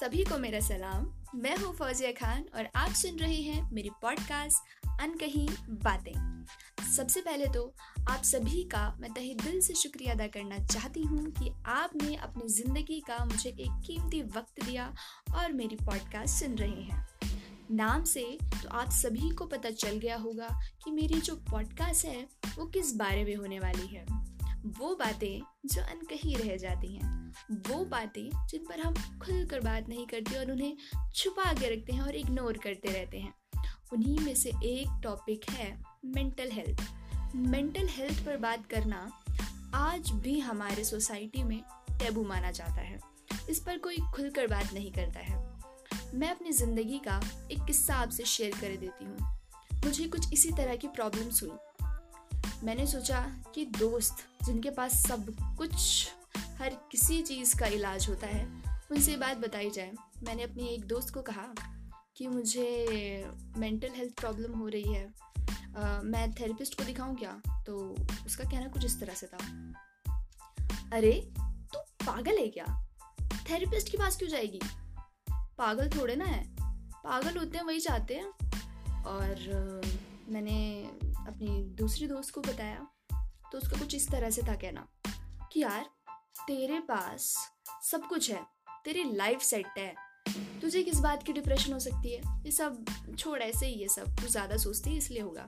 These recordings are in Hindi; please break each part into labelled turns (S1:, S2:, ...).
S1: सभी को मेरा सलाम। मैं हूँ फौजिया खान और आप सुन रहे हैं मेरी पॉडकास्ट अनकही बातें। सबसे पहले तो आप सभी का मैं तहे दिल से शुक्रिया अदा करना चाहती हूँ कि आपने अपनी ज़िंदगी का मुझे एक कीमती वक्त दिया और मेरी पॉडकास्ट सुन रहे हैं। नाम से तो आप सभी को पता चल गया होगा कि मेरी जो पॉडकास्ट है, वो किस बारे में होने वाली है। वो बातें जो अनकही रह जाती हैं। वो बातें जिन पर हम खुल कर बात नहीं करते और उन्हें छुपा के रखते हैं और इग्नोर करते रहते हैं। उन्हीं में से एक टॉपिक है मेंटल हेल्थ मेंटल हेल्थ पर बात करना आज भी हमारे सोसाइटी में टेबू माना जाता है। इस पर कोई खुलकर बात नहीं करता है। मैं अपनी ज़िंदगी का एक किस्सा आपसे शेयर कर देती हूँ। मुझे कुछ इसी तरह की प्रॉब्लम्स हुई। मैंने सोचा कि दोस्त जिनके पास सब कुछ हर किसी चीज़ का इलाज होता है उनसे बात बताई जाए। मैंने अपनी एक दोस्त को कहा कि मुझे मेंटल हेल्थ प्रॉब्लम हो रही है। आ, मैं थेरेपिस्ट को दिखाऊँ क्या? तो उसका कहना कुछ इस तरह से था। अरे तू पागल है क्या? थेरेपिस्ट के पास क्यों जाएगी? पागल थोड़े ना है। पागल होते हैं वही चाहते हैं। और मैंने अपनी दूसरी दोस्त को बताया तो उसका कुछ इस तरह से था कहना कि यार, तेरे पास सब कुछ है, तेरी लाइफ सेट है, तुझे किस बात की डिप्रेशन हो सकती है? ये सब छोड़, ऐसे ही ये सब, तू ज़्यादा सोचती है इसलिए होगा।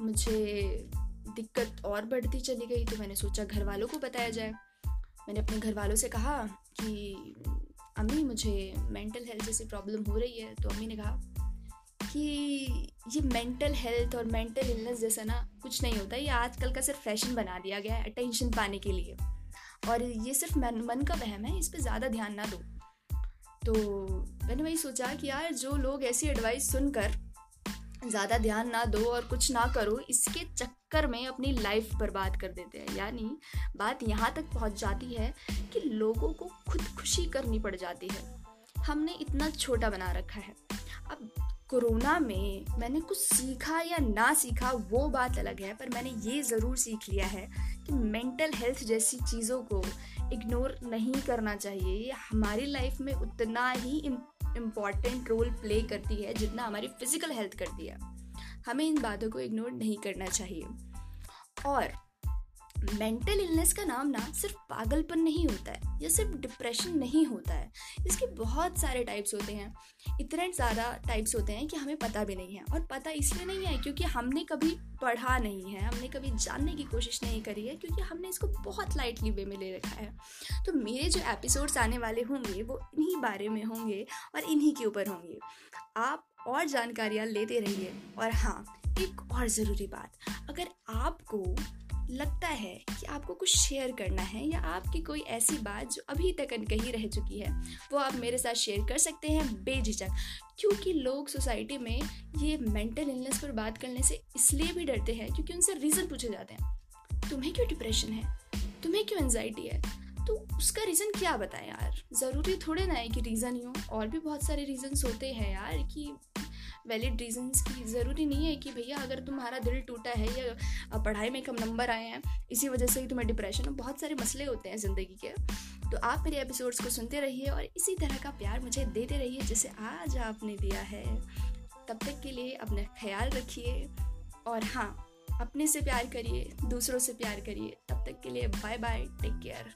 S1: मुझे दिक्कत और बढ़ती चली गई तो मैंने सोचा घर वालों को बताया जाए। मैंने अपने घर वालों से कहा कि, अम्मी, मुझे मेंटल हेल्थ जैसी प्रॉब्लम हो रही है। तो अम्मी ने कहा कि ये मेंटल हेल्थ और मेंटल इलनेस जैसा ना कुछ नहीं होता। ये आजकल का सिर्फ़ फ़ैशन बना दिया गया है अटेंशन पाने के लिए। और ये सिर्फ़ मन मन का वहम है, इस पर ज़्यादा ध्यान ना दो। तो मैंने वही सोचा कि यार, जो लोग ऐसी एडवाइस सुनकर ज़्यादा ध्यान ना दो और कुछ ना करो, इसके चक्कर में अपनी लाइफ बर्बाद कर देते हैं। यानी बात यहाँ तक पहुँच जाती है कि लोगों को खुदकुशी करनी पड़ जाती है। हमने इतना छोटा बना रखा है। अब कोरोना में मैंने कुछ सीखा या ना सीखा, वो बात अलग है, पर मैंने ये ज़रूर सीख लिया है कि मेंटल हेल्थ जैसी चीज़ों को इग्नोर नहीं करना चाहिए। ये हमारी लाइफ में उतना ही इंपॉर्टेंट रोल प्ले करती है, जितना हमारी फ़िज़िकल हेल्थ करती है। हमें इन बातों को इग्नोर नहीं करना चाहिए। और मेंटल इलनेस का नाम ना सिर्फ़ पागलपन नहीं होता है, या सिर्फ़ डिप्रेशन नहीं होता है। इसके बहुत सारे टाइप्स होते हैं। इतने ज़्यादा टाइप्स होते हैं कि हमें पता भी नहीं है, और पता इसलिए नहीं है क्योंकि हमने कभी पढ़ा नहीं है, हमने कभी जानने की कोशिश नहीं करी है, क्योंकि हमने इसको बहुत लाइटली वे में ले रखा है। तो मेरे जो एपिसोड्स आने वाले होंगे, वो इन्हीं बारे में होंगे, और इन्हीं के ऊपर होंगे। आप और जानकारियाँ लेते रहिए, और हाँ एक और ज़रूरी बात। अगर आपको लगता है कि आपको कुछ शेयर करना है या आपकी कोई ऐसी बात जो अभी तक अनकही रह चुकी है, वो आप मेरे साथ शेयर कर सकते हैं बेझिझक। क्योंकि लोग सोसाइटी में ये मेंटल इलनेस पर बात करने से इसलिए भी डरते हैं क्योंकि उनसे रीज़न पूछे जाते हैं। तुम्हें क्यों डिप्रेशन है? तुम्हें क्यों एनजाइटी है? तो उसका रीज़न क्या बताएँ यार? ज़रूरी थोड़े ना है कि रीज़न ही हो। और भी बहुत सारे रीज़न्स होते हैं यार कि वैलिड रीजंस की ज़रूरी नहीं है कि भैया अगर तुम्हारा दिल टूटा है या पढ़ाई में कम नंबर आए हैं, इसी वजह से ही तुम्हें डिप्रेशन बहुत सारे मसले होते हैं ज़िंदगी के। तो आप मेरे एपिसोड्स को सुनते रहिए और इसी तरह का प्यार मुझे देते रहिए जिसे आज आपने दिया है। तब तक के लिए अपना ख्याल रखिए और हाँ अपने से प्यार करिए, दूसरों से प्यार करिए। तब तक के लिए बाय बाय टेक केयर